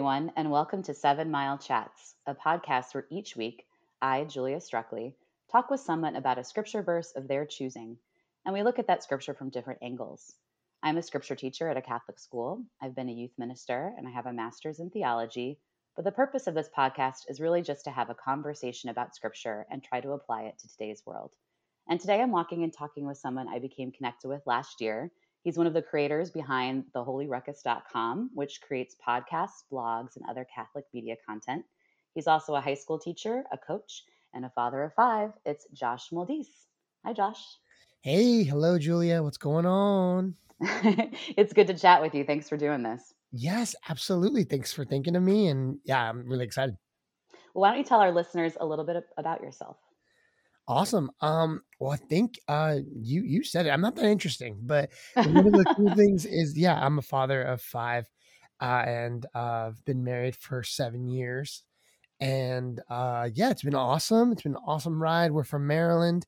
Everyone, and welcome to Seven Mile Chats, a podcast where each week I, Julia Struckley, talk with someone about a scripture verse of their choosing, and we look at that scripture from different angles. I'm a scripture teacher at a Catholic school. I've been a youth minister, and I have a master's in theology. But the purpose of this podcast is really just to have a conversation about scripture and try to apply it to today's world. And today I'm walking and talking with someone I became connected with last year. He's one of the creators behind theholyruckus.com, which creates podcasts, blogs, and other Catholic media content. He's also a high school teacher, a coach, and a father of five. It's Josh Moldis. Hi, Josh. Hey, hello, Julia. What's going on? it's good to chat with you. Thanks for doing this. Yes, absolutely. Thanks for thinking of me. And yeah, I'm really excited. Well, why don't you tell our listeners a little bit about yourself? Awesome. Um, well, I think uh, you you said it. I'm not that interesting, but one of the cool things is, yeah, I'm a father of five, uh, and uh, I've been married for seven years, and uh, yeah, it's been awesome. It's been an awesome ride. We're from Maryland.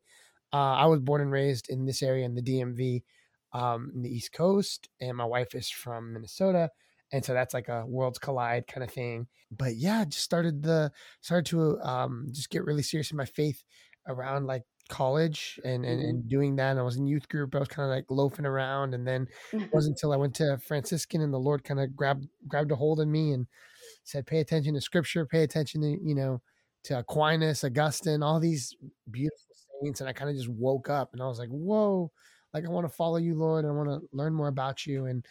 Uh, I was born and raised in this area in the DMV, um, in the East Coast, and my wife is from Minnesota and so that's like a worlds collide kind of thing but yeah just started the started to um just get really serious in my faith around like college and, and, mm-hmm. and doing that. And I was in youth group. I was kind of like loafing around. And then it wasn't until I went to Franciscan and the Lord kind of grabbed, grabbed a hold of me and said, pay attention to scripture, pay attention to, you know, to Aquinas, Augustine, all these beautiful saints. And I kind of just woke up and I was like, whoa, like I want to follow you, Lord. I want to learn more about you and,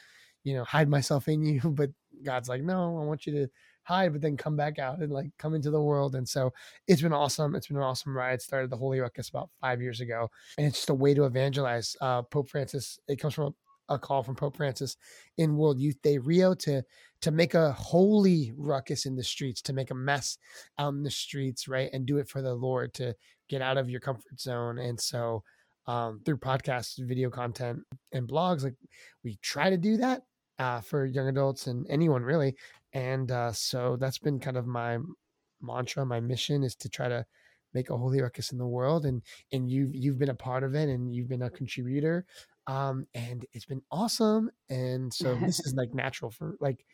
you know, hide myself in you. But God's like, no, I want you to hide, but then come back out and like come into the world. And so it's been awesome. It's been an awesome ride. Started the Holy Ruckus about five years ago, and it's just a way to evangelize. Uh, Pope Francis. It comes from a, a call from Pope Francis in World Youth Day Rio to to make a holy ruckus in the streets, to make a mess out in the streets, right, and do it for the Lord to get out of your comfort zone. And so um, through podcasts, video content, and blogs, like we try to do that uh, for young adults and anyone really and uh, so that's been kind of my mantra my mission is to try to make a holy ruckus in the world and and you've you've been a part of it and you've been a contributor um and it's been awesome and so this is like natural for like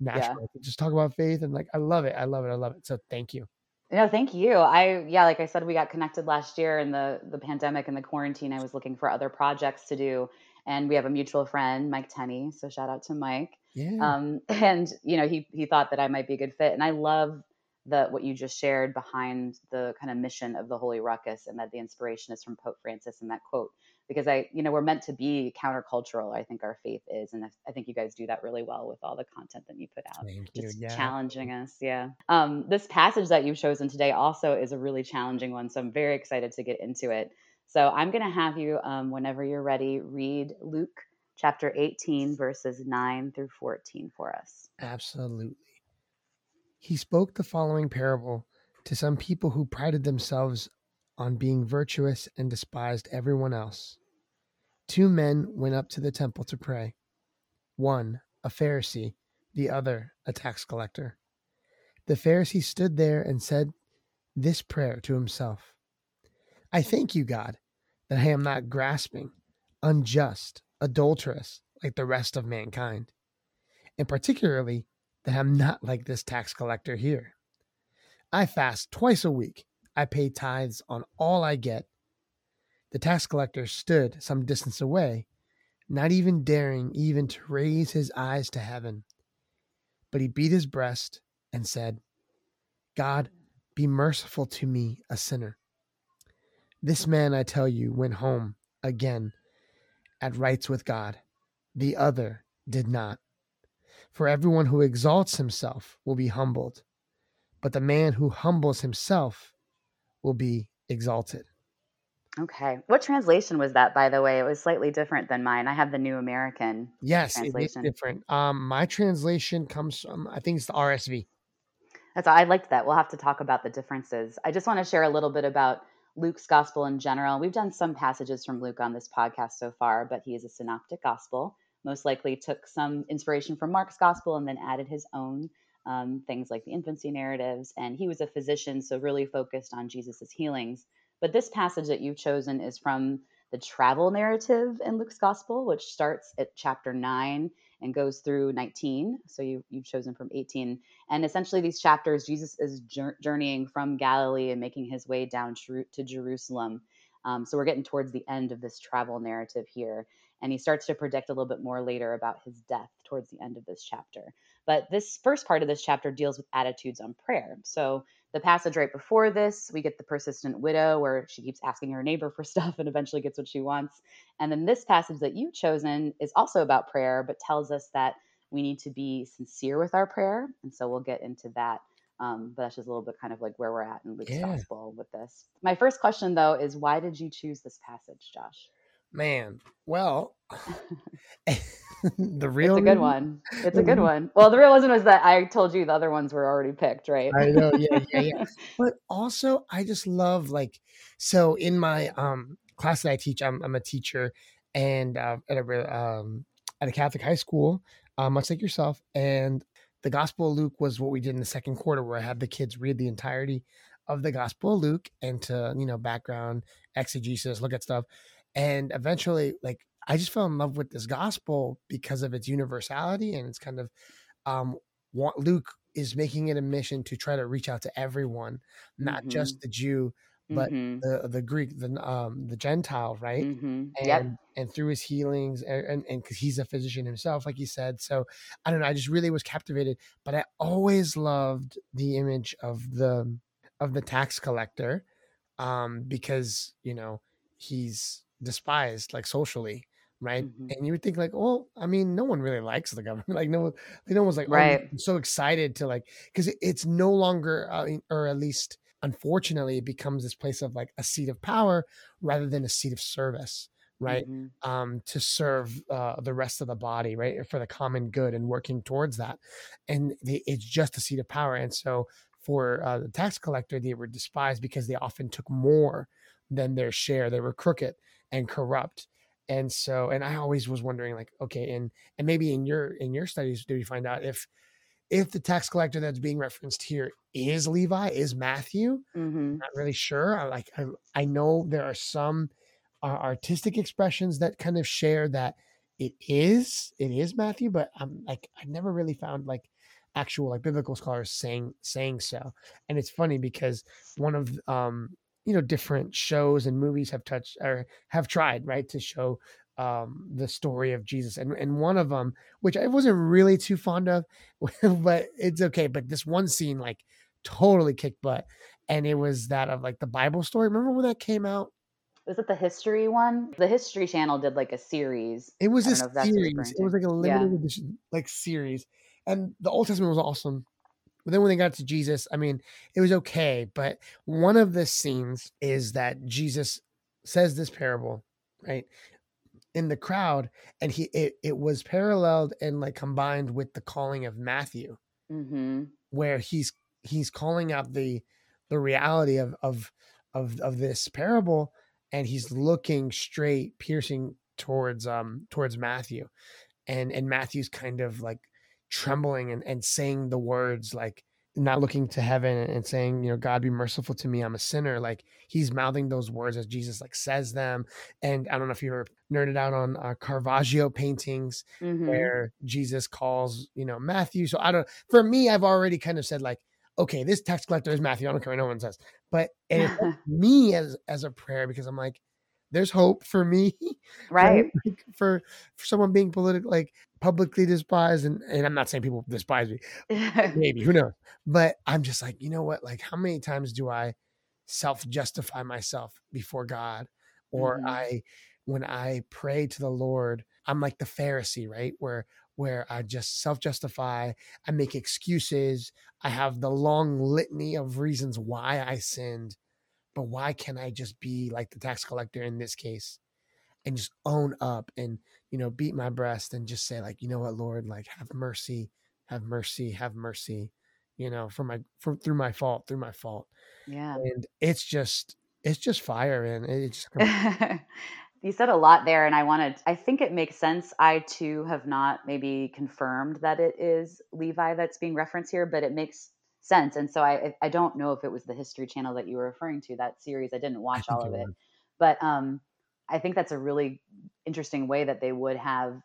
natural yeah. just talk about faith and like i love it i love it i love it so thank you no, thank you. I yeah, like I said, we got connected last year in the the pandemic and the quarantine. I was looking for other projects to do, and we have a mutual friend, Mike Tenney. So shout out to Mike. Yeah. Um, and you know, he he thought that I might be a good fit, and I love the what you just shared behind the kind of mission of the Holy Ruckus, and that the inspiration is from Pope Francis and that quote. Because I, you know, we're meant to be countercultural. I think our faith is, and I think you guys do that really well with all the content that you put out, Thank just. Yeah. challenging us. Yeah. Um, this passage that you've chosen today also is a really challenging one, so I'm very excited to get into it. So I'm going to have you, um, whenever you're ready, read Luke chapter 18, verses 9 through 14 for us. Absolutely. He spoke the following parable to some people who prided themselves on being virtuous and despised everyone else. Two men went up to the temple to pray one, a Pharisee, the other, a tax collector. The Pharisee stood there and said this prayer to himself I thank you, God, that I am not grasping, unjust, adulterous like the rest of mankind, and particularly that I'm not like this tax collector here. I fast twice a week. I pay tithes on all I get. The tax collector stood some distance away, not even daring even to raise his eyes to heaven. But he beat his breast and said, God, be merciful to me, a sinner. This man, I tell you, went home again at rights with God. The other did not. For everyone who exalts himself will be humbled, but the man who humbles himself will be exalted. Okay. What translation was that, by the way? It was slightly different than mine. I have the New American. Yes, it is different. Um, my translation comes from, I think it's the RSV. That's I liked that. We'll have to talk about the differences. I just want to share a little bit about Luke's gospel in general. We've done some passages from Luke on this podcast so far, but he is a synoptic gospel. Most likely took some inspiration from Mark's gospel and then added his own um, things like the infancy narratives. And he was a physician, so really focused on Jesus's healings. But this passage that you've chosen is from the travel narrative in Luke's gospel, which starts at chapter 9 and goes through 19. So you, you've chosen from 18. And essentially, these chapters, Jesus is journeying from Galilee and making his way down to Jerusalem. Um, so we're getting towards the end of this travel narrative here. And he starts to predict a little bit more later about his death towards the end of this chapter. But this first part of this chapter deals with attitudes on prayer. So the passage right before this, we get the persistent widow where she keeps asking her neighbor for stuff and eventually gets what she wants. And then this passage that you've chosen is also about prayer, but tells us that we need to be sincere with our prayer. And so we'll get into that. Um, but that's just a little bit kind of like where we're at in Luke's yeah. gospel with this. My first question, though, is why did you choose this passage, Josh? Man, well, the real it's a good one. It's a good one. Well, the real reason was that I told you the other ones were already picked, right? I know, yeah, yeah, yeah. but also, I just love like so in my um class that I teach, I'm I'm a teacher and uh, at a um at a Catholic high school, uh, much like yourself, and the Gospel of Luke was what we did in the second quarter, where I had the kids read the entirety of the Gospel of Luke and to you know background exegesis, look at stuff, and eventually, like I just fell in love with this gospel because of its universality and it's kind of um what Luke is making it a mission to try to reach out to everyone, not mm-hmm. just the Jew, but mm-hmm. the the Greek, the um the Gentile, right? Mm-hmm. And yep. and through his healings, and and because he's a physician himself, like he said. So I don't know. I just really was captivated. But I always loved the image of the of the tax collector, um, because you know he's despised like socially right? Mm-hmm. And you would think like, well, I mean, no one really likes the government. Like no one, no one's like, oh, right. Oh, so excited to like, because it's no longer, uh, or at least unfortunately, it becomes this place of like a seat of power rather than a seat of service. Right, mm-hmm. um, to serve uh, the rest of the body, right, for the common good and working towards that, and they, it's just a seat of power. And so, for uh, the tax collector, they were despised because they often took more than their share. They were crooked and corrupt and so and i always was wondering like okay and and maybe in your in your studies do you find out if if the tax collector that's being referenced here is levi is matthew mm-hmm. not really sure i like I, I know there are some uh, artistic expressions that kind of share that it is it is matthew but i'm like i never really found like actual like biblical scholars saying saying so and it's funny because one of um you know different shows and movies have touched or have tried right to show um, the story of Jesus and and one of them which I wasn't really too fond of but it's okay but this one scene like totally kicked butt and it was that of like the Bible story remember when that came out was it the history one? The History Channel did like a series. It was a series. It was like a limited yeah. edition like series, and the Old Testament was awesome. But then when they got to Jesus, I mean, it was okay. But one of the scenes is that Jesus says this parable, right? In the crowd, and he it, it was paralleled and like combined with the calling of Matthew, mm-hmm. where he's he's calling out the the reality of of of of this parable, and he's looking straight, piercing towards um towards Matthew, and and Matthew's kind of like trembling and, and saying the words like not looking to heaven and saying, you know, God be merciful to me, I'm a sinner. Like he's mouthing those words as Jesus like says them. And I don't know if you ever nerded out on uh, Caravaggio paintings mm-hmm. where Jesus calls, you know, Matthew. So I don't. For me, I've already kind of said like, okay, this tax collector is Matthew. I don't care what no one says, but and me as as a prayer because I'm like, there's hope for me, right? Like for for someone being political, like publicly despise and and I'm not saying people despise me, maybe who knows, but I'm just like, you know what? Like, how many times do I self justify myself before God, or mm-hmm. I when I pray to the Lord, I'm like the Pharisee, right? Where where I just self justify, I make excuses, I have the long litany of reasons why I sinned but why can't I just be like the tax collector in this case and just own up and, you know, beat my breast and just say, like, you know what, Lord, like, have mercy, have mercy, have mercy, you know, for my, for through my fault, through my fault. Yeah. And it's just, it's just fire. And it just, you said a lot there and i wanted i think it makes sense i too have not maybe confirmed that it is levi that's being referenced here but it makes sense. And so I I don't know if it was the History Channel that you were referring to that series. I didn't watch I all of it, but um, I think that's a really interesting way that they would have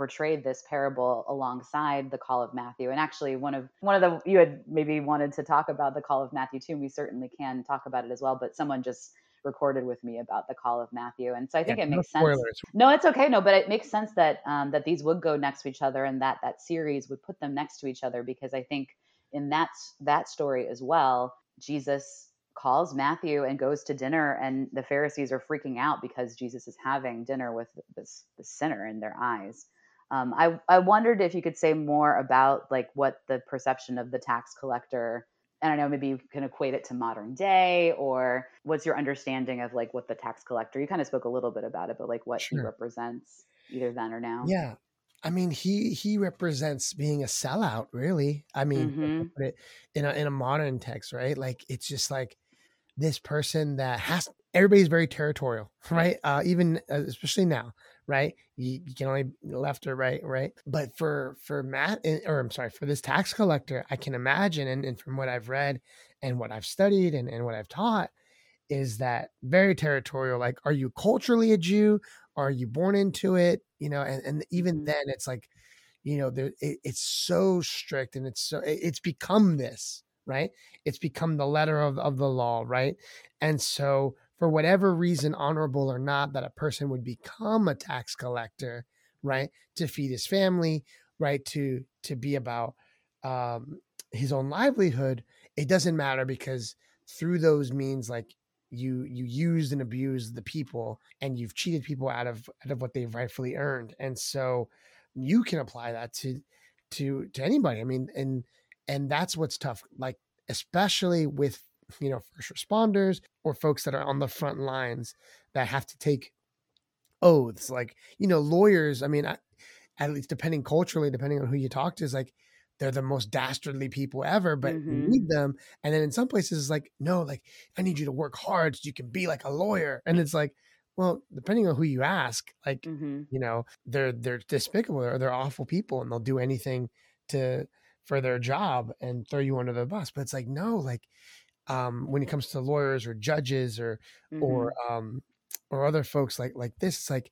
portrayed this parable alongside the call of Matthew. And actually, one of one of the you had maybe wanted to talk about the call of Matthew too. And we certainly can talk about it as well. But someone just recorded with me about the call of Matthew, and so I think yeah, it makes no sense. No, it's okay. No, but it makes sense that um, that these would go next to each other, and that that series would put them next to each other because I think in that that story as well, Jesus calls Matthew and goes to dinner, and the Pharisees are freaking out because Jesus is having dinner with this, this sinner in their eyes. Um, I, I wondered if you could say more about like what the perception of the tax collector I don't know, maybe you can equate it to modern day, or what's your understanding of like what the tax collector? You kind of spoke a little bit about it, but like what sure. he represents either then or now. Yeah, I mean, he he represents being a sellout, really. I mean, mm-hmm. in a in a modern text, right? Like it's just like this person that has everybody's very territorial, right? Uh, even uh, especially now, right? You, you, can only left or right, right? But for for Matt, or I'm sorry, for this tax collector, I can imagine, and, and from what I've read and what I've studied and, and what I've taught, is that very territorial. Like, are you culturally a Jew? Are you born into it? You know, and, and even mm-hmm. then, it's like, you know, there it, it's so strict, and it's so it, it's become this right? It's become the letter of, of the law, right? And so, for whatever reason, honorable or not, that a person would become a tax collector, right, to feed his family, right, to to be about um, his own livelihood, it doesn't matter because through those means, like you you used and abused the people, and you've cheated people out of out of what they've rightfully earned, and so you can apply that to to to anybody. I mean, and and that's what's tough like especially with you know first responders or folks that are on the front lines that have to take oaths like you know lawyers i mean I, at least depending culturally depending on who you talk to is like they're the most dastardly people ever but mm-hmm. you need them and then in some places it's like no like i need you to work hard so you can be like a lawyer and it's like well depending on who you ask like mm-hmm. you know they're they're despicable or they're awful people and they'll do anything to for their job and throw you under the bus. But it's like, no, like um, when it comes to lawyers or judges or mm-hmm. or um, or other folks like like this, it's like,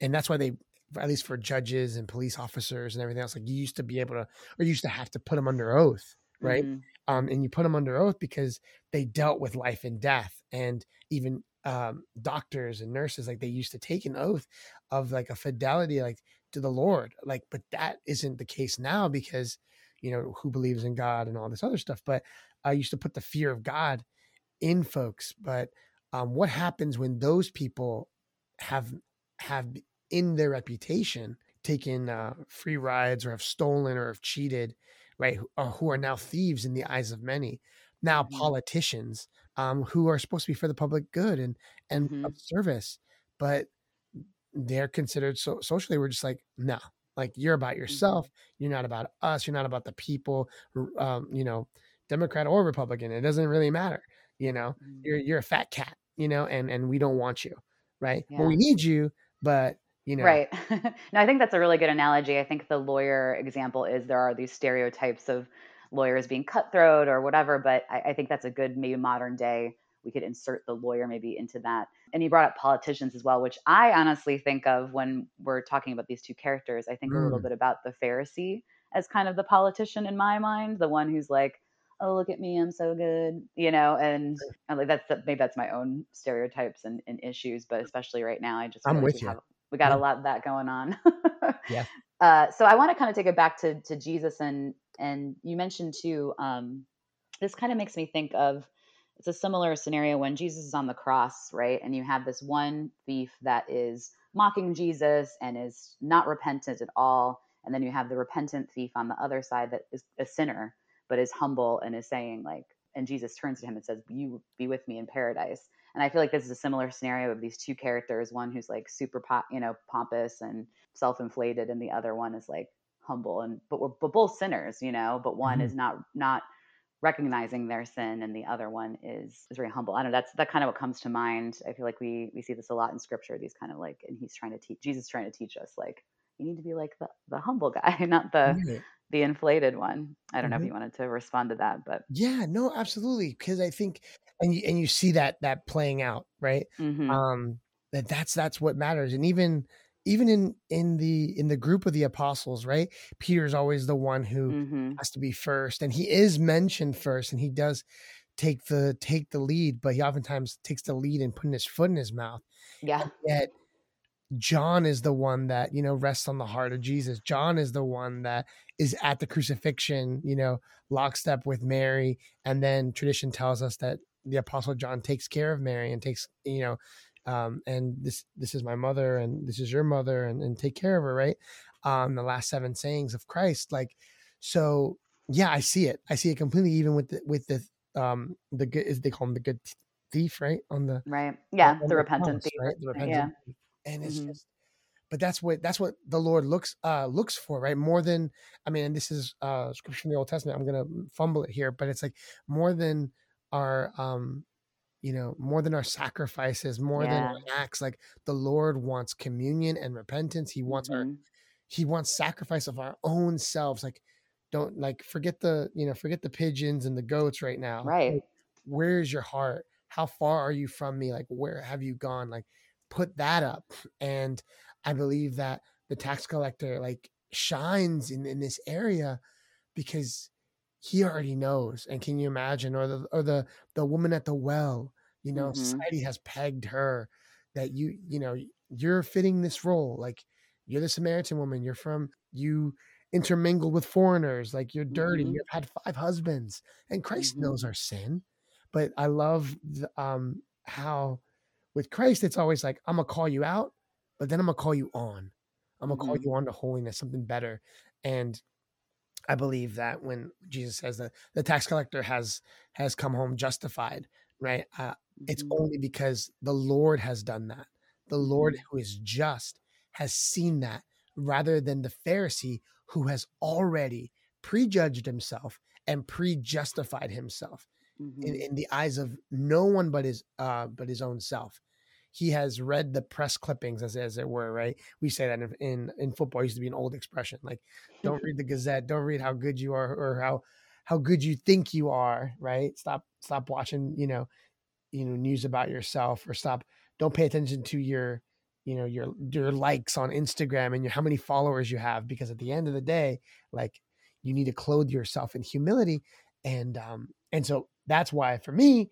and that's why they at least for judges and police officers and everything else, like you used to be able to or you used to have to put them under oath, right? Mm-hmm. Um, and you put them under oath because they dealt with life and death, and even um, doctors and nurses like they used to take an oath of like a fidelity like to the Lord, like, but that isn't the case now because you know, who believes in God and all this other stuff. But I used to put the fear of God in folks. But um, what happens when those people have have in their reputation taken uh, free rides or have stolen or have cheated, right? Or who are now thieves in the eyes of many. Now mm-hmm. politicians um, who are supposed to be for the public good and and mm-hmm. of service, but they're considered so socially. We're just like no, like you're about mm-hmm. yourself. You're not about us. You're not about the people. Um, you know, Democrat or Republican. It doesn't really matter. You know, mm-hmm. you're you're a fat cat. You know, and and we don't want you, right? Yeah. Well, we need you, but you know. Right. no, I think that's a really good analogy. I think the lawyer example is there are these stereotypes of lawyers being cutthroat or whatever, but I, I think that's a good maybe modern day we could insert the lawyer maybe into that. And you brought up politicians as well, which I honestly think of when we're talking about these two characters. I think mm. a little mm. bit about the Pharisee as kind of the politician in my mind, the one who's like, "Oh, look at me, I'm so good," you know. And I'm like, that's maybe that's my own stereotypes and, and issues, but especially right now, I just I'm with you. Have, we got yeah. a lot of that going on. yeah. Uh, so I want to kind of take it back to to Jesus and and you mentioned too. Um, this kind of makes me think of it's a similar scenario when Jesus is on the cross, right? And you have this one thief that is mocking Jesus and is not repentant at all. And then you have the repentant thief on the other side that is a sinner, but is humble and is saying, like, and Jesus turns to him and says, You be with me in paradise. And I feel like this is a similar scenario of these two characters one who's like super, pop, you know, pompous and self inflated, and the other one is like humble and but we're but both sinners you know but one mm-hmm. is not not recognizing their sin and the other one is is very humble i don't know that's that kind of what comes to mind i feel like we we see this a lot in scripture these kind of like and he's trying to teach jesus trying to teach us like you need to be like the the humble guy not the the inflated one i don't mm-hmm. know if mm-hmm. you wanted to respond to that but yeah no absolutely because i think and you and you see that that playing out right mm-hmm. um that that's that's what matters and even even in in the in the group of the apostles, right? Peter's always the one who hmm has to be first, and he is mentioned first, and he does take the take the lead, but he oftentimes takes the lead in putting his foot in his mouth. Yeah. And yet John is the one that, you know, rests on the heart of Jesus. John is the one that is at the crucifixion, you know, lockstep with Mary. And then tradition tells us that the apostle John takes care of Mary and takes, you know, um, and this this is my mother and this is your mother and, and take care of her, right? Um, the last seven sayings of Christ. Like, so yeah, I see it. I see it completely even with the with the um the good is they call him the good thief, right? On the Right. Yeah. on The the repentant thief. right? The repentant Yeah. And it's hmm just but that's what that's what the Lord looks uh looks for, right? More than I mean, and this is uh scripture from the Old Testament. I'm gonna fumble it here, but it's like more than our um you know, more than our sacrifices, more than our acts, like the Lord wants communion and repentance. He wants our hmm he wants sacrifice of our own selves. Like, don't like forget the you know forget the pigeons and the goats right now. Right. Like, where's your heart? How far are you from me? Like, where have you gone? Like, put that up. And I believe that the tax collector like shines in in this area because he already knows. And can you imagine? Or the or the the woman at the well. You know, hmm society has pegged her that you you know you're fitting this role like you're the Samaritan woman. You're from you intermingle with foreigners. Like you're dirty. hmm You've had five husbands, and Christ hmm knows our sin. But I love the, um, how with Christ it's always like I'm gonna call you out, but then I'm gonna call you on. I'm gonna call hmm you on to holiness, something better. And I believe that when Jesus says that the tax collector has has come home justified, right? Uh, it's hmm only because the Lord has done that. The Lord hmm who is just has seen that rather than the Pharisee who has already prejudged himself and pre-justified himself in, hmm in the eyes of no one but his uh but his own self. He has read the press clippings as as it were, right? We say that in in, in football it used to be an old expression. Like don't read the Gazette, don't read how good you are or how how good you think you are, right? Stop stop watching, you know, you know news about yourself or stop don't pay attention to your you know your your likes on Instagram and your how many followers you have because at the end of the day like you need to clothe yourself in humility and um and so that's why for me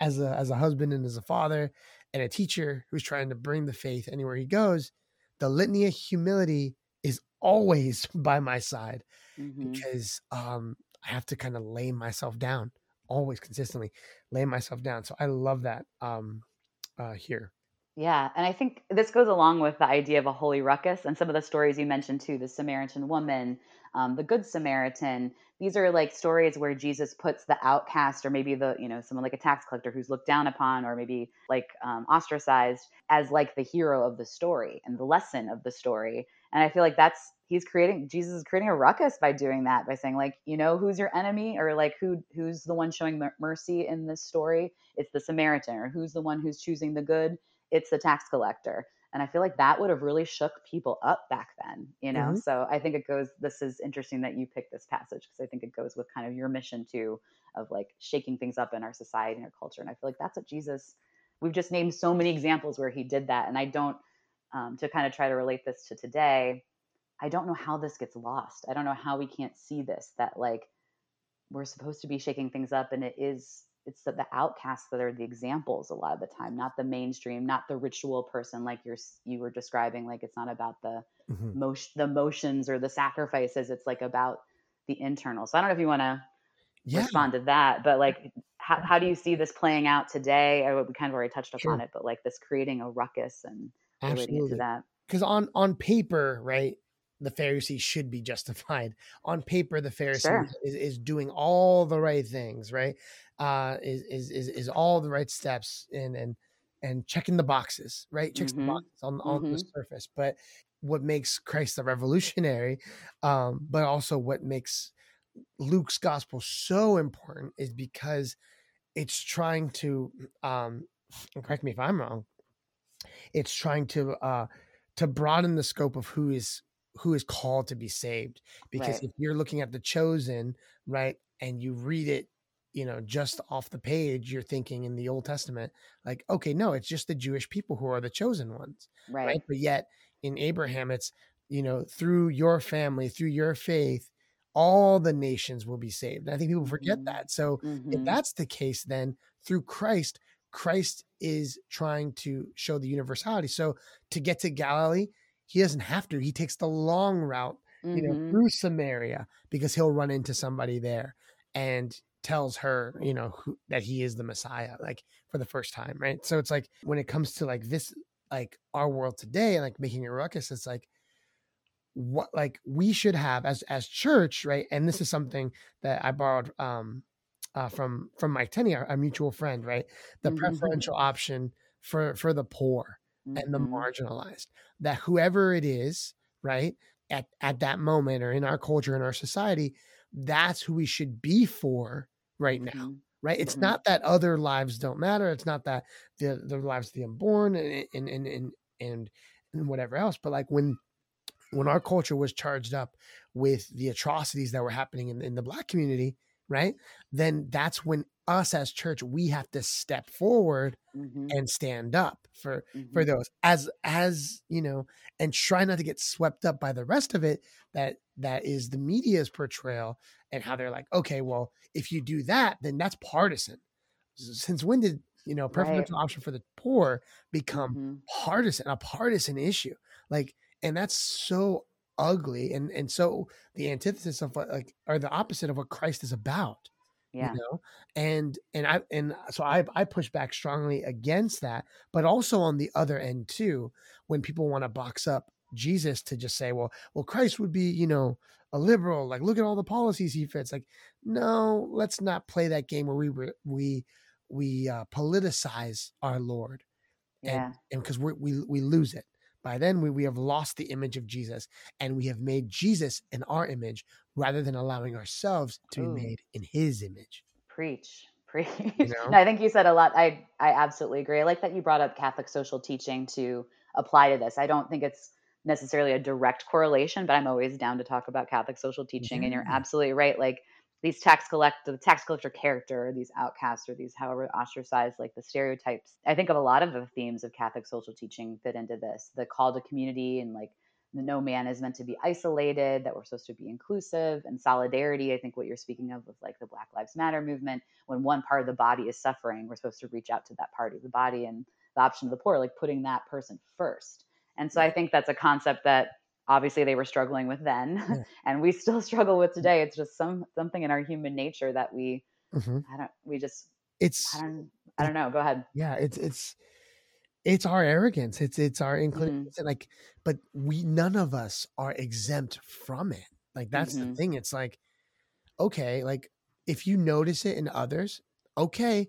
as a as a husband and as a father and a teacher who's trying to bring the faith anywhere he goes the litany of humility is always by my side hmm because um I have to kind of lay myself down always consistently lay myself down. So I love that um uh here. Yeah, and I think this goes along with the idea of a holy ruckus and some of the stories you mentioned too, the Samaritan woman, um, the Good Samaritan. These are like stories where Jesus puts the outcast or maybe the, you know, someone like a tax collector who's looked down upon or maybe like um, ostracized as like the hero of the story and the lesson of the story. And I feel like that's he's creating Jesus is creating a ruckus by doing that by saying like, you know, who's your enemy or like who who's the one showing mercy in this story? It's the Samaritan or who's the one who's choosing the good? it's the tax collector. And I feel like that would have really shook people up back then, you know? hmm So I think it goes, this is interesting that you picked this passage because I think it goes with kind of your mission too of like shaking things up in our society and our culture. And I feel like that's what Jesus, we've just named so many examples where he did that. And I don't, um, to kind of try to relate this to today, I don't know how this gets lost. I don't know how we can't see this, that like we're supposed to be shaking things up and it is it's the, the outcasts that are the examples a lot of the time not the mainstream not the ritual person like you're you were describing like it's not about the hmm motion the motions or the sacrifices it's like about the internal. So i don't know if you want to Yeah, respond to that but like how, how do you see this playing out today? I, we kind of already touched upon sure. it but like this creating a ruckus and relating it to Absolutely. that. Because on on paper, right, the Pharisee should be justified. On paper, the Pharisee sure is, is doing all the right things, right? Uh is is is, is all the right steps and and and checking the boxes, right? Checks the mm-hmm boxes on on the mm-hmm surface. But what makes Christ a revolutionary, um, but also what makes Luke's gospel so important is because it's trying to um and correct me if I'm wrong, it's trying to uh to broaden the scope of who is who is called to be saved. Because right if you're looking at the chosen, right, and you read it, you know, just off the page, you're thinking in the Old Testament, like, okay, no, it's just the Jewish people who are the chosen ones, right right? But yet in Abraham, it's you know through your family, through your faith, all the nations will be saved. And I think people forget Mhm. that. So if Mhm. that's the case, then through Christ, Christ is trying to show the universality. So to get to Galilee, he doesn't have to. He takes the long route, you know, Mhm. through Samaria because he'll run into somebody there and tells her, you know, who, that he is the Messiah, like for the first time, right? So it's like when it comes to like this, like our world today, and like making a ruckus, it's like what like we should have as as church, right? And this is something that I borrowed um uh, from from Mike Tenney, our, our mutual friend, right? The Mhm. preferential option for for the poor and the Mhm. marginalized. That whoever it is, right, at at that moment or in our culture in our society, that's who we should be for right now. Mhm. Right. It's Mhm. not that other lives don't matter. It's not that the the lives of the unborn and and and and and, and whatever else. But like when when our culture was charged up with the atrocities that were happening in, in the black community, right? Then that's when us as church we have to step forward Mhm. and stand up for for Mhm. those as as you know and try not to get swept up by the rest of it that that is the media's portrayal and how they're like okay well if you do that then that's partisan since when did you know Right. preferential option for the poor become Mhm. partisan a partisan issue like and that's so ugly and and so the antithesis of like or the opposite of what christ is about Yeah. you know and and i and so i i push back strongly against that but also on the other end too when people want to box up jesus to just say well well christ would be you know a liberal like look at all the policies he fits like no let's not play that game where we re- we we uh, politicize our lord Yeah. and and because we we lose it by then we, we have lost the image of jesus and we have made jesus in our image rather than allowing ourselves to Ooh. be made in his image Preach. Preach. know? No, I think you said a lot. I I absolutely agree. I like that you brought up Catholic social teaching to apply to this. I don't think it's necessarily a direct correlation, but I'm always down to talk about Catholic social teaching. And you're absolutely right. Like these tax collect the tax collector character, these outcasts, or these however ostracized, like the stereotypes. I think of a lot of the themes of Catholic social teaching fit into this. The call to community and like the no man is meant to be isolated, that we're supposed to be inclusive and solidarity. I think what you're speaking of with like the Black Lives Matter movement, when one part of the body is suffering, we're supposed to reach out to that part of the body and the option of the poor, like putting that person first. And so I think that's a concept that obviously they were struggling with then Yeah. and we still struggle with today. It's just some something in our human nature that we Mhm. I don't we just it's I don't I don't know. Go ahead. yeah it's it's it's our arrogance it's it's our Mm. inclination like but we none of us are exempt from it like that's the Mhm. thing it's like okay like if you notice it in others okay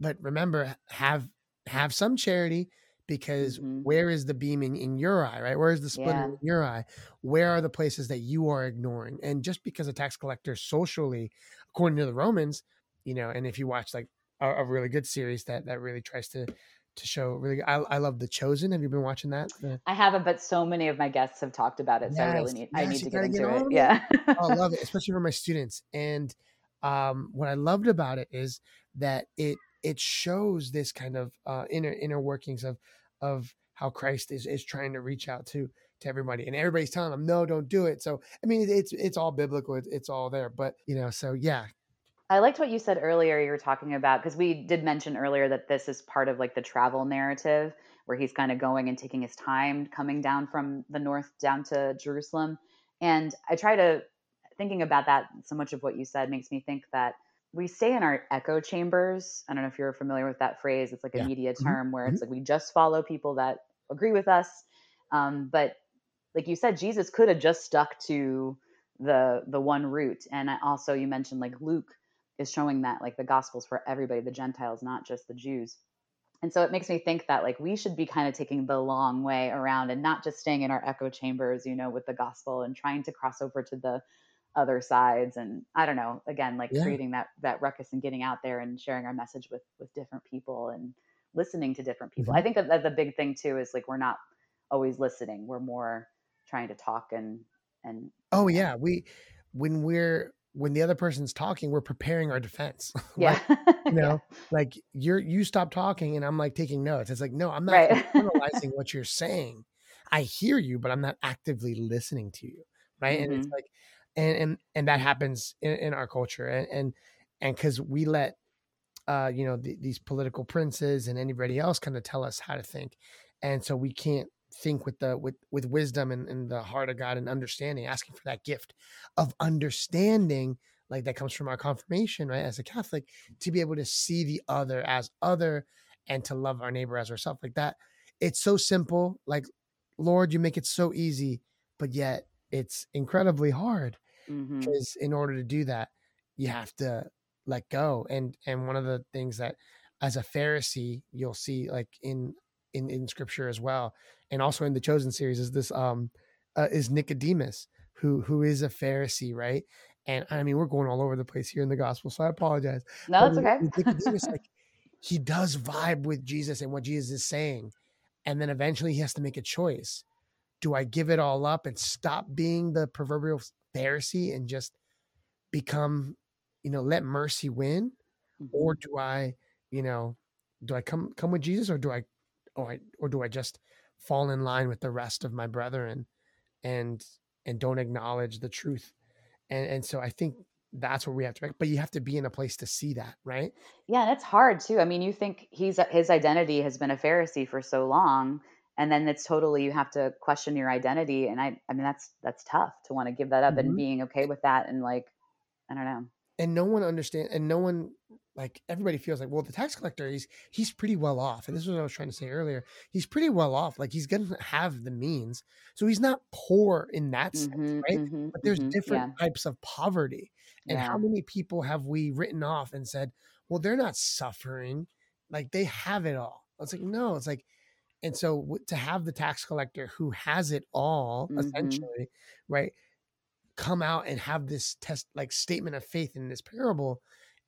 but remember have have some charity because Mhm. where is the beam in, your eye right where is the splinter Yeah. in your eye where are the places that you are ignoring and just because a tax collector socially according to the romans you know and if you watch like a, a really good series that that really tries to to show really I, I love the chosen have you been watching that I haven't, but so many of my guests have talked about it. So I really Yes, need I need to get into get it. it. Yeah. Oh, I love it, especially for my students. And um, what I loved about it is that it it shows this kind of uh, inner inner workings of of how Christ is is trying to reach out to to everybody, and everybody's telling them, "No, don't do it." So I mean, it's it's all biblical, it's, it's all there. But you know, so yeah, I liked what you said earlier. You were talking about because we did mention earlier that this is part of like the travel narrative where he's kind of going and taking his time coming down from the north down to Jerusalem. And I try to thinking about that. So much of what you said makes me think that we stay in our echo chambers. I don't know if you're familiar with that phrase. It's like a Yeah. media Mhm. term where it's like we just follow people that agree with us. Um, but like you said, Jesus could have just stuck to the the one route. And I also you mentioned like Luke is showing that like the gospel's for everybody, the Gentiles, not just the Jews. And so it makes me think that like we should be kind of taking the long way around and not just staying in our echo chambers, you know, with the gospel and trying to cross over to the other sides and I don't know, again, like Yeah. creating that that ruckus and getting out there and sharing our message with with different people and listening to different people. Mhm. I think that, that the big thing too is like we're not always listening. We're more trying to talk and and oh yeah, we when we're when the other person's talking, we're preparing our defense. yeah. you know like you're you stop talking and i'm like taking notes it's like no i'm not Right. internalizing what you're saying I hear you, but I'm not actively listening to you, right? And it's Mhm. like, and and and that happens in, in our culture, and and and because we let, uh, you know, the, these political princes and anybody else kind of tell us how to think, and so we can't think with the with with wisdom and, and the heart of God and understanding, asking for that gift of understanding, like that comes from our confirmation, right? As a Catholic, to be able to see the other as other and to love our neighbor as ourselves, like that. It's so simple, like Lord, you make it so easy, but yet it's incredibly hard Because in order to do that, you have to let go. And and one of the things that as a Pharisee, you'll see like in in in scripture as well, and also in the chosen series is this um uh, is Nicodemus who who is a Pharisee, right? And I mean, we're going all over the place here in the gospel, so I apologize. No, But it's okay. Nicodemus, like he does vibe with Jesus and what Jesus is saying. And then eventually he has to make a choice. Do I give it all up and stop being the proverbial Pharisee and just become, you know, let mercy win? Or Mhm. do I, you know, do I come come with Jesus or do I or I or do I just fall in line with the rest of my brethren and and don't acknowledge the truth? And and so I think that's where we have to but you have to be in a place to see that, right? Yeah, and it's hard too. I mean, you think he's his identity has been a Pharisee for so long, and then it's totally you have to question your identity. And I, I mean, that's that's tough to want to give that up and Mhm. being okay with that. And like, I don't know. and no one understand and no one like everybody feels like well the tax collector he's he's pretty well off and this is what i was trying to say earlier he's pretty well off like he's gonna have the means so he's not poor in that sense hmm right hmm but there's hmm different Yeah, types of poverty and how many people have we written off and said well they're not suffering like they have it all it's like no it's like and so to have the tax collector who has it all hmm essentially right come out and have this test like statement of faith in this parable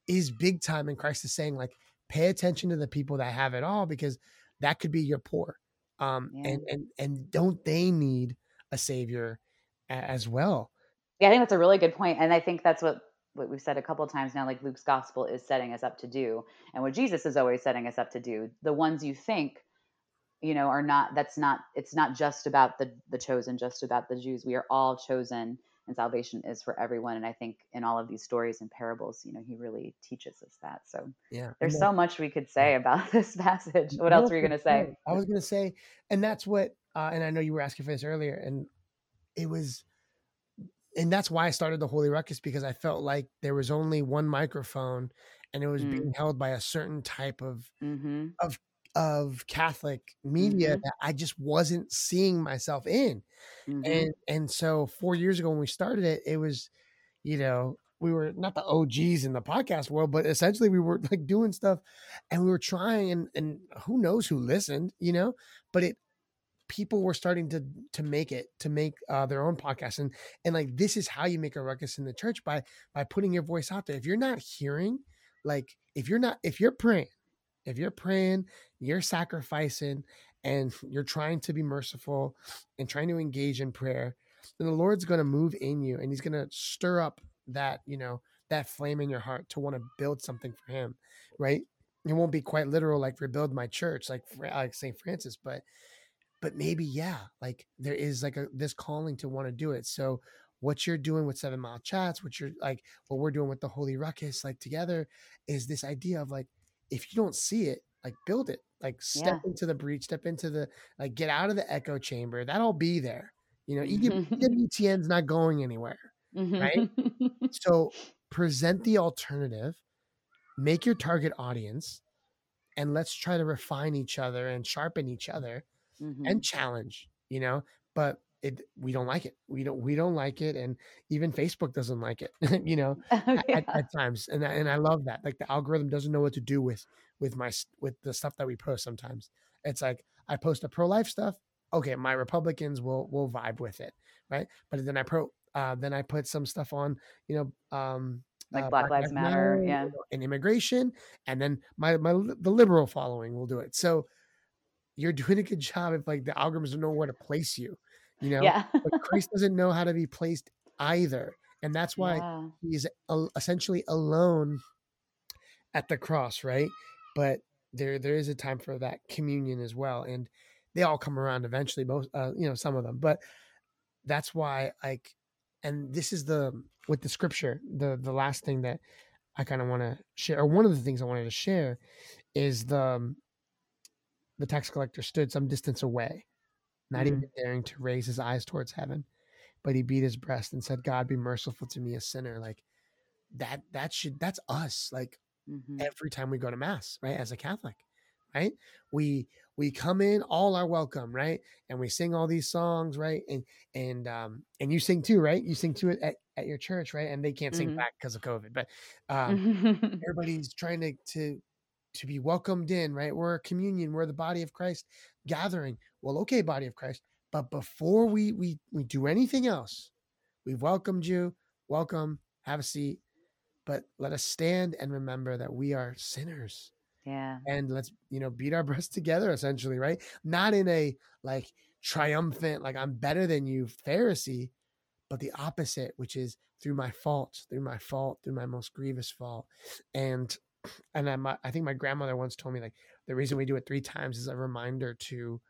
is big time and christ is saying like pay attention to the people that have it all because that could be your poor um yeah, and and and don't they need a savior as well yeah. I think that's a really good point, and I think that's what what we've said a couple of times now. Like Luke's gospel is setting us up to do, and what Jesus is always setting us up to do. The ones you think you know are not that's not it's not just about the the chosen just about the jews. We are all chosen and salvation is for everyone. And i think in all of these stories and parables you know he really teaches us that. So yeah there's so much we could say about this passage. What else were you going to say? i was gonna say and that's what uh and i know you were asking for this earlier and it was and that's why I started the Holy Ruckus because I felt like there was only one microphone and it was mm, being held by a certain type of mm-hmm. of of Catholic media mm-hmm. that I just wasn't seeing myself in. mm-hmm. And and so 4 years ago when we started it, it was, you know, we were not the OGs in the podcast world, but essentially we were like doing stuff and we were trying and and who knows who listened, you know, but it people were starting to to make it to make uh, their own podcast. And and like this is how you make a ruckus in the church by by putting your voice out there. If you're not hearing like if you're not if you're praying if you're praying you're sacrificing and you're trying to be merciful and trying to engage in prayer then the lord's going to move in you and he's going to stir up that you know that flame in your heart to want to build something for him right? It won't be quite literal like rebuild my church like like st francis but but maybe yeah like there is like a this calling to want to do it. So what you're doing with seven mile chats what you're like what we're doing with the holy ruckus like together is this idea of like if you don't see it like build it like step yeah into the breach step into the like get out of the echo chamber that'll be there you know mm-hmm. ewtn's not going anywhere right so present the alternative make your target audience and let's try to refine each other and sharpen each other mm-hmm. and challenge, you know, but it we don't like it. We don't we don't like it, and even Facebook doesn't like it, you know, at, yeah. at times. And I, and I love that. Like the algorithm doesn't know what to do with with my with the stuff that we post. Sometimes it's like I post a pro life stuff. Okay, my Republicans will will vibe with it, right? But then I pro uh, then I put some stuff on, you know, um, like uh, black lives matter yeah and immigration, and then my my the liberal following will do it. So you're doing a good job if like the algorithms don't know where to place you, you know. yeah But Christ doesn't know how to be placed either, and that's why yeah he's essentially alone at the cross, right? But there there is a time for that communion as well, and they all come around eventually. Most, uh, you know, some of them, but that's why like, and this is the with the scripture. The the last thing that I kind of want to share, or one of the things I wanted to share, is the um, the tax collector stood some distance away, not mm-hmm. even daring to raise his eyes towards heaven, but he beat his breast and said, "God, be merciful to me, a sinner." Like that. That should. That's us. Like mm-hmm. every time we go to mass, right? As a Catholic, right? We we come in, all are welcome, right? And we sing all these songs, right? And and um and you sing too, right? You sing too at, at your church, right? And they can't sing mm-hmm. back because of COVID, but um everybody's trying to to to be welcomed in, right? We're a communion, we're the body of Christ gathering. Well, okay, body of Christ, but before we we we do anything else, we've welcomed you. Welcome, have a seat. But let us stand and remember that we are sinners. Yeah. And let's, you know, beat our breasts together essentially, right? Not in a like triumphant, like I'm better than you Pharisee, but the opposite, which is through my fault, through my fault, through my most grievous fault. And and I, I think my grandmother once told me like the reason we do it three times is a reminder to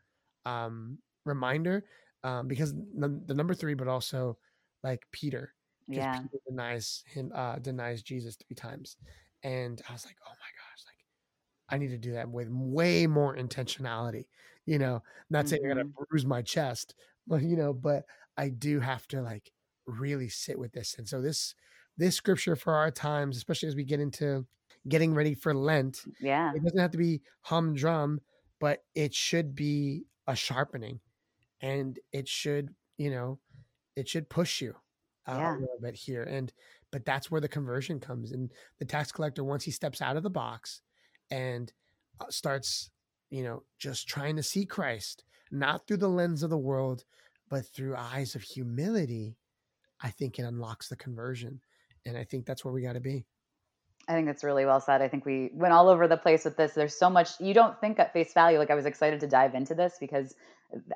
um reminder um because the, the number three but also like peter yeah peter denies him uh denies jesus three times and i was like oh my gosh like i need to do that with way more intentionality you know not mm-hmm. saying i'm gonna bruise my chest but you know but i do have to like really sit with this and so this this scripture for our times especially as we get into getting ready for Lent. Yeah. It doesn't have to be humdrum, but it should be a sharpening and it should, you know, it should push you uh, yeah. a little bit here. And, but that's where the conversion comes. And the tax collector, once he steps out of the box and uh, starts, you know, just trying to see Christ, not through the lens of the world, but through eyes of humility, I think it unlocks the conversion. And I think that's where we got to be. I think that's really well said. I think we went all over the place with this. There's so much you don't think at face value. Like I was excited to dive into this because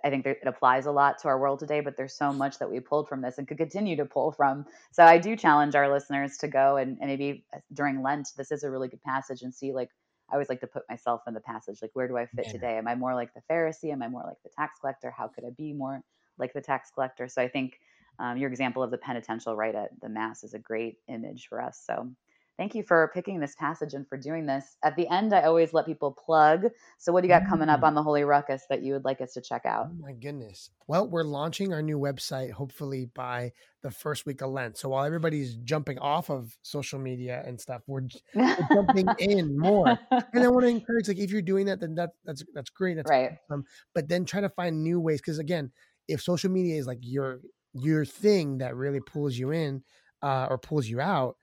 I think it applies a lot to our world today, but there's so much that we pulled from this and could continue to pull from. So I do challenge our listeners to go and, and maybe uh, during Lent, this is a really good passage and see like I always like to put myself in the passage. Like, where do I fit yeah. today? Am I more like the Pharisee? Am I more like the tax collector? How could I be more like the tax collector? So I think um, your example of the penitential right at the Mass is a great image for us. So Thank you for picking this passage and for doing this. At the end, I always let people plug. So, what do you got coming up mm. on the Holy Ruckus that you would like us to check out? Oh, my goodness. Well, we're launching our new website hopefully by the first week of Lent. So, while everybody's jumping off of social media and stuff, we're, we're jumping in more. And I want to encourage, like, if you're doing that, then that, that's that's great. That's right. Awesome. But then try to find new ways. Because, again, if social media is like your your thing that really pulls you in uh, or pulls you out,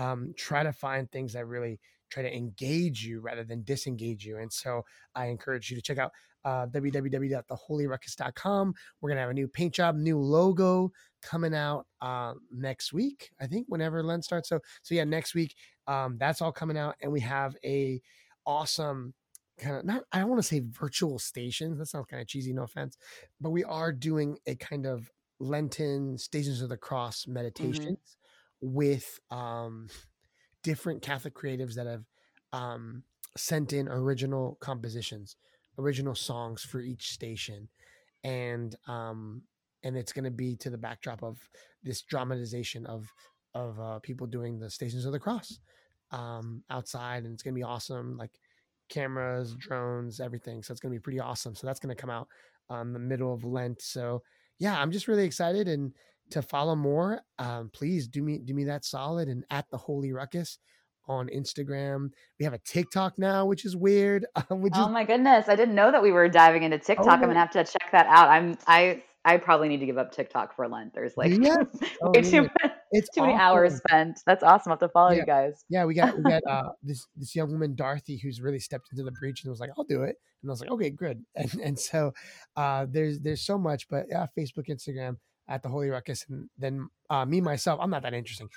um, try to find things that really try to engage you rather than disengage you. And so I encourage you to check out uh, www.theholyruckus.com. We're going to have a new paint job, new logo coming out uh, next week, I think, whenever Lent starts. So, so yeah, next week, um, that's all coming out. And we have a awesome kind of not, I don't want to say virtual stations. That sounds kind of cheesy, no offense, but we are doing a kind of Lenten Stations of the Cross mm-hmm. meditations. Mm-hmm with um, different Catholic creatives that have um, sent in original compositions, original songs for each station, and um, and it's going to be to the backdrop of this dramatization of of uh, people doing the Stations of the Cross um, outside, and it's going to be awesome. Like cameras, drones, everything. So it's going to be pretty awesome. So that's going to come out on the middle of Lent. So yeah, I'm just really excited and to follow more, um, please do me do me that solid and at the Holy Ruckus on Instagram. We have a TikTok now, which is weird. Uh, which oh is, my goodness, I didn't know that we were diving into TikTok. Oh, I'm gonna have to check that out. I'm I I probably need to give up TikTok for Lent. There's like yeah. oh, way too, it's too awesome. many hours spent. That's awesome. I have to follow yeah. you guys. Yeah, we got we got uh, this this young woman Dorothy who's really stepped into the breach and was like, "I'll do it," and I was like, "Okay, good." And and so uh, there's there's so much, but yeah, Facebook, Instagram at the Holy Ruckus, and then uh, me myself, I'm not that interesting.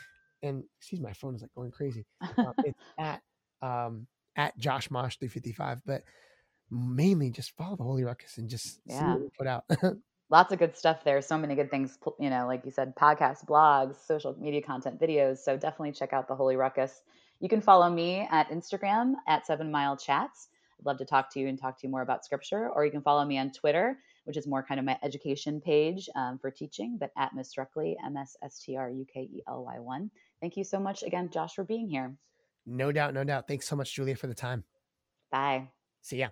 And excuse my phone is like going crazy. Uh, it's at um, at Josh Mosh 355, but mainly just follow the Holy Ruckus and just yeah. see what we put out. Lots of good stuff there. So many good things, you know, like you said, podcasts, blogs, social media content, videos. So definitely check out the Holy Ruckus. You can follow me at Instagram at Seven Mile Chats I'd love to talk to you and talk to you more about scripture. Or you can follow me on Twitter, which is more kind of my education page um, for teaching, but at Miss Struckley, M S S T R U K E L Y 1. Thank you so much again, Josh, for being here. No doubt, no doubt. Thanks so much, Julia, for the time. Bye. See ya.